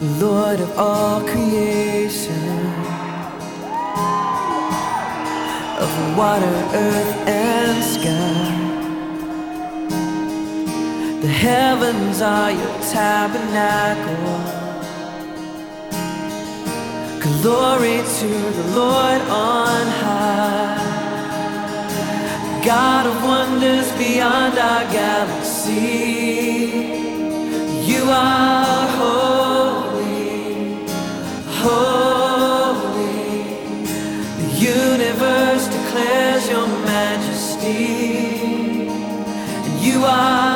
Lord of all creation, of water, earth, and sky. The heavens are your tabernacle. Glory to the Lord on high. God of wonders beyond our galaxy, you are. and you are.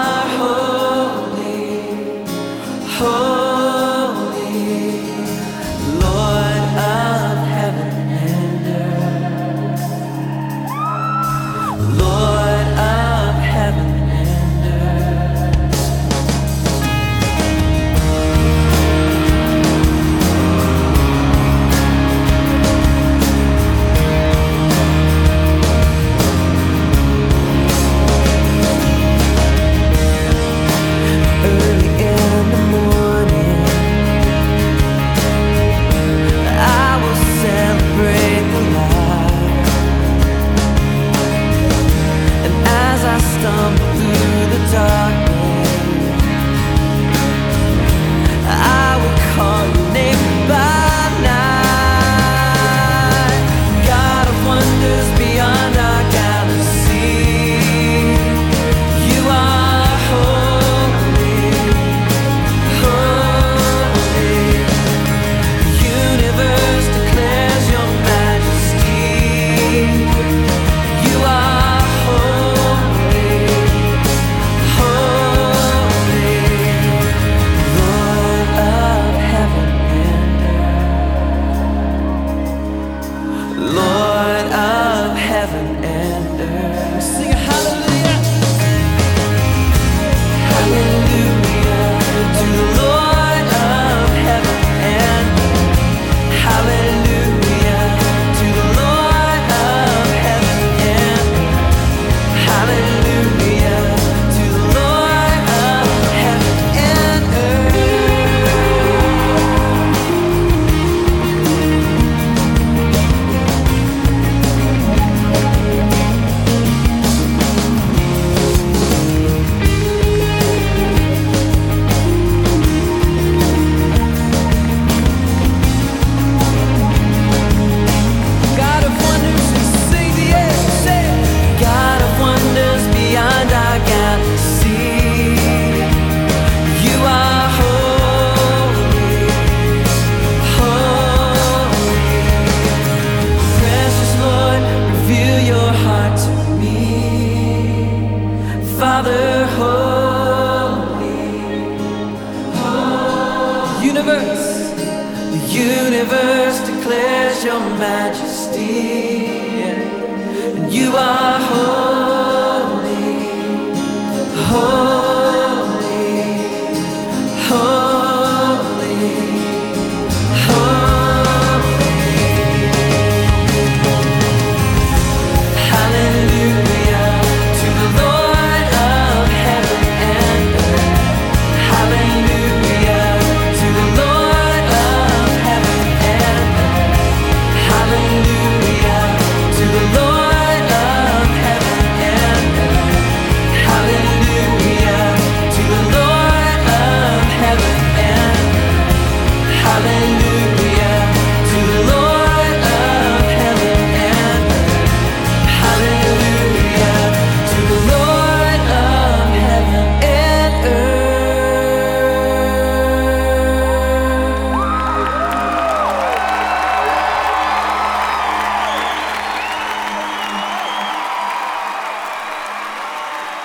universe, the universe declares your majesty, and you are holy.